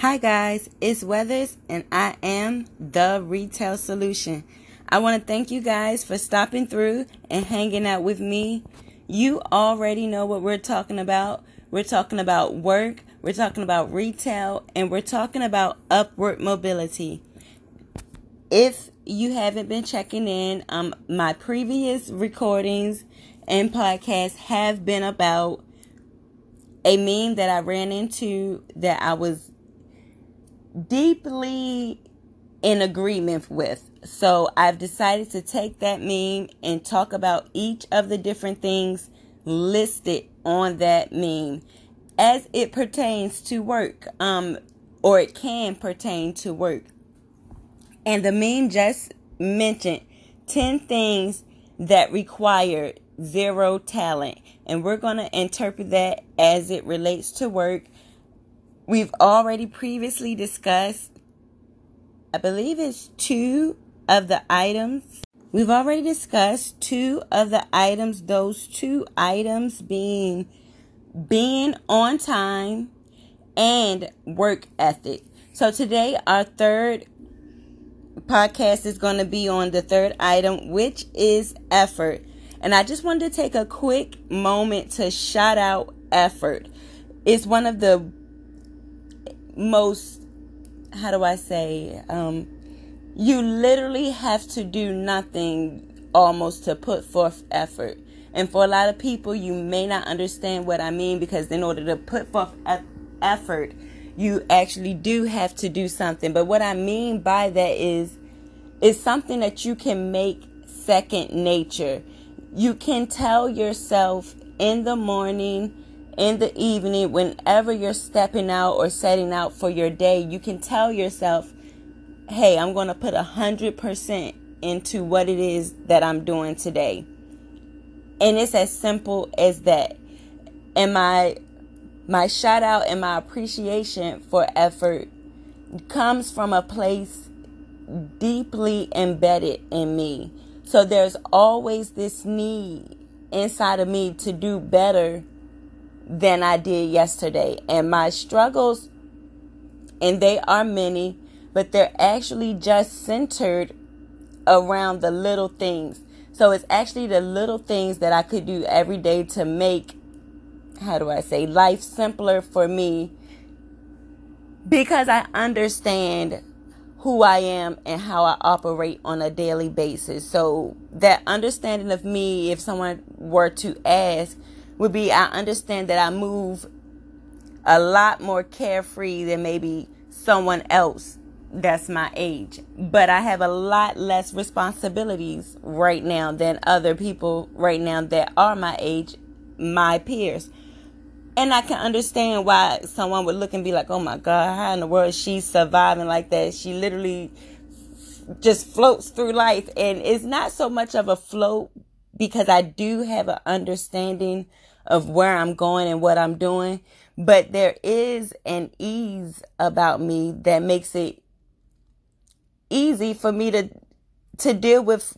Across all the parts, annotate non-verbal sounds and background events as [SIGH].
Hi guys, it's Weathers and I am the Retail Solution. I want to thank you guys for stopping through and hanging out with me. You already know what we're talking about. We're talking about work, we're talking about retail, and we're talking about upward mobility. If you haven't been checking in, um my previous recordings and podcasts have been about a meme that I ran into that I was deeply in agreement with. So I've decided to take that meme and talk about each of the different things listed on that meme as it pertains to work, um, or it can pertain to work. And the meme just mentioned 10 things that require zero talent. And we're going to interpret that as it relates to work We've already previously discussed, I believe it's two of the items. We've already discussed two of the items, those two items being being on time and work ethic. So today, our third podcast is going to be on the third item, which is effort. And I just wanted to take a quick moment to shout out effort. It's one of the most how do I say um you literally have to do nothing almost to put forth effort. And for a lot of people, you may not understand what I mean because in order to put forth effort, you actually do have to do something. But what I mean by that is, it's something that you can make second nature. You can tell yourself in the morning, in the evening, whenever you're stepping out or setting out for your day, you can tell yourself, hey, I'm going to put a hundred percent into what it is that I'm doing today. And it's as simple as that. And my my shout out and my appreciation for effort comes from a place deeply embedded in me. So there's always this need inside of me to do better than I did yesterday. And my struggles, and they are many, but they're actually just centered around the little things. So it's actually the little things that I could do every day to make, how do I say, life simpler for me because I understand who I am and how I operate on a daily basis. So that understanding of me, if someone were to ask, would be I understand that I move a lot more carefree than maybe someone else that's my age. But I have a lot less responsibilities right now than other people right now that are my age, my peers. And I can understand why someone would look and be like, oh my God, how in the world is she surviving like that? She literally just floats through life. And it's not so much of a float because I do have an understanding of where I'm going and what I'm doing. But there is an ease about me that makes it easy for me to to deal with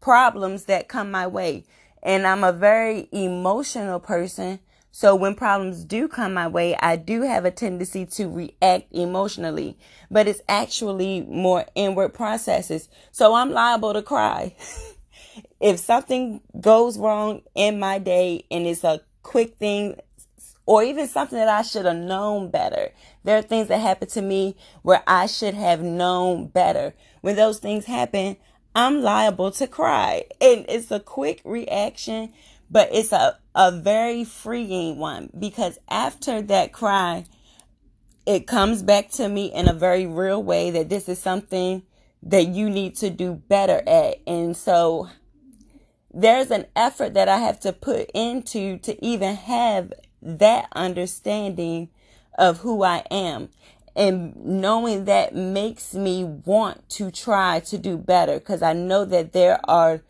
problems that come my way. And I'm a very emotional person. So when problems do come my way, I do have a tendency to react emotionally, but it's actually more inward processes. So I'm liable to cry. [LAUGHS] if something goes wrong in my day and it's a quick thing or even something that I should have known better. There are things that happen to me where I should have known better. When those things happen, I'm liable to cry. And it's a quick reaction, but it's a, a very freeing one because after that cry, it comes back to me in a very real way that this is something that you need to do better at. And so there's an effort that I have to put into to even have that understanding of who I am. And knowing that makes me want to try to do better because I know that there are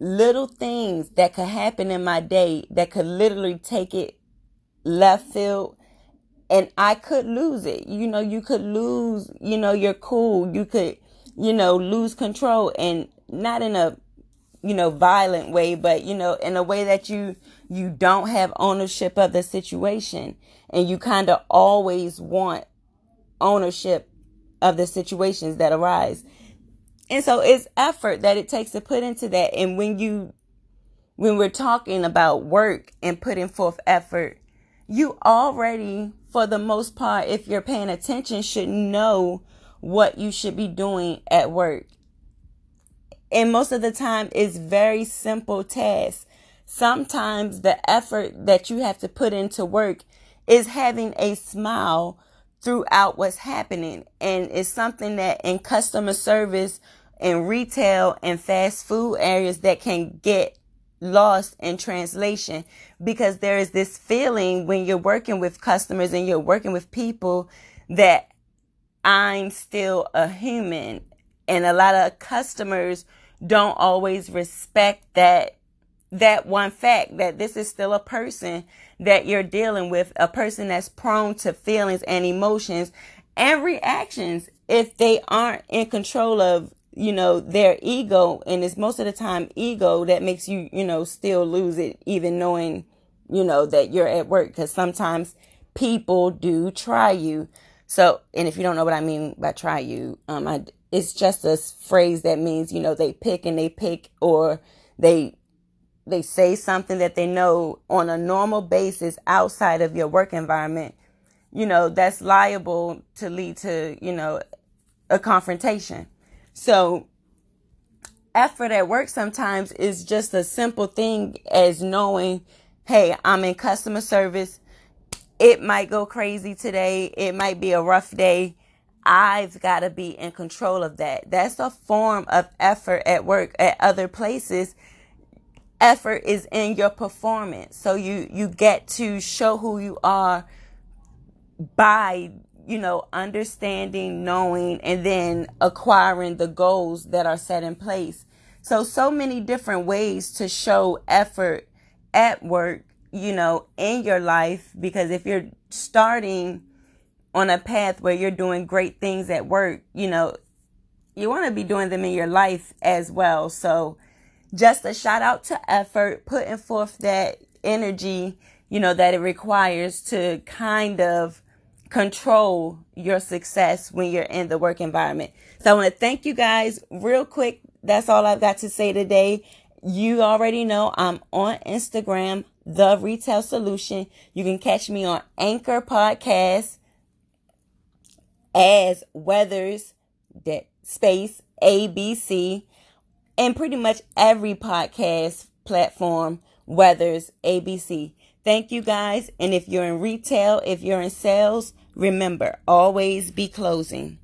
little things that could happen in my day that could literally take it left field and I could lose it. You know, you could lose, you know, your cool. You could, you know, lose control and not in a you know, violent way, but you know, in a way that you you don't have ownership of the situation and you kind of always want ownership of the situations that arise. And so it's effort that it takes to put into that. And when you, when we're talking about work and putting forth effort, you already, for the most part, if you're paying attention, should know what you should be doing at work. And most of the time, it's very simple tasks. Sometimes the effort that you have to put into work is having a smile throughout what's happening. And it's something that in customer service in retail and fast food areas that can get lost in translation because there is this feeling when you're working with customers and you're working with people that I'm still a human. And a lot of customers don't always respect that that one fact that this is still a person that you're dealing with, a person that's prone to feelings and emotions and reactions if they aren't in control of you know, their ego, and it's most of the time ego that makes you, you know, still lose it, even knowing, you know, that you're at work. Because sometimes people do try you. So, and if you don't know what I mean by try you, um, I, it's just a phrase that means, you know, they pick and they pick, or they they say something that they know on a normal basis outside of your work environment, you know, that's liable to lead to, you know, a confrontation. So effort at work sometimes is just a simple thing as knowing, hey, I'm in customer service. It might go crazy today. It might be a rough day. I've got to be in control of that. That's a form of effort at work. At other places, effort is in your performance. So you, you get to show who you are by you know, understanding, knowing, and then acquiring the goals that are set in place. So, so many different ways to show effort at work, you know, in your life. Because if you're starting on a path where you're doing great things at work, you know, you want to be doing them in your life as well. So, just a shout out to effort, putting forth that energy, you know, that it requires to kind of control your success when you're in the work environment. So I want to thank you guys real quick. That's all I've got to say today. You already know I'm on Instagram, The Retail Solution. You can catch me on Anchor Podcast as Weathers that space ABC and pretty much every podcast platform Weathers ABC. Thank you guys. And if you're in retail, if you're in sales, remember always be closing.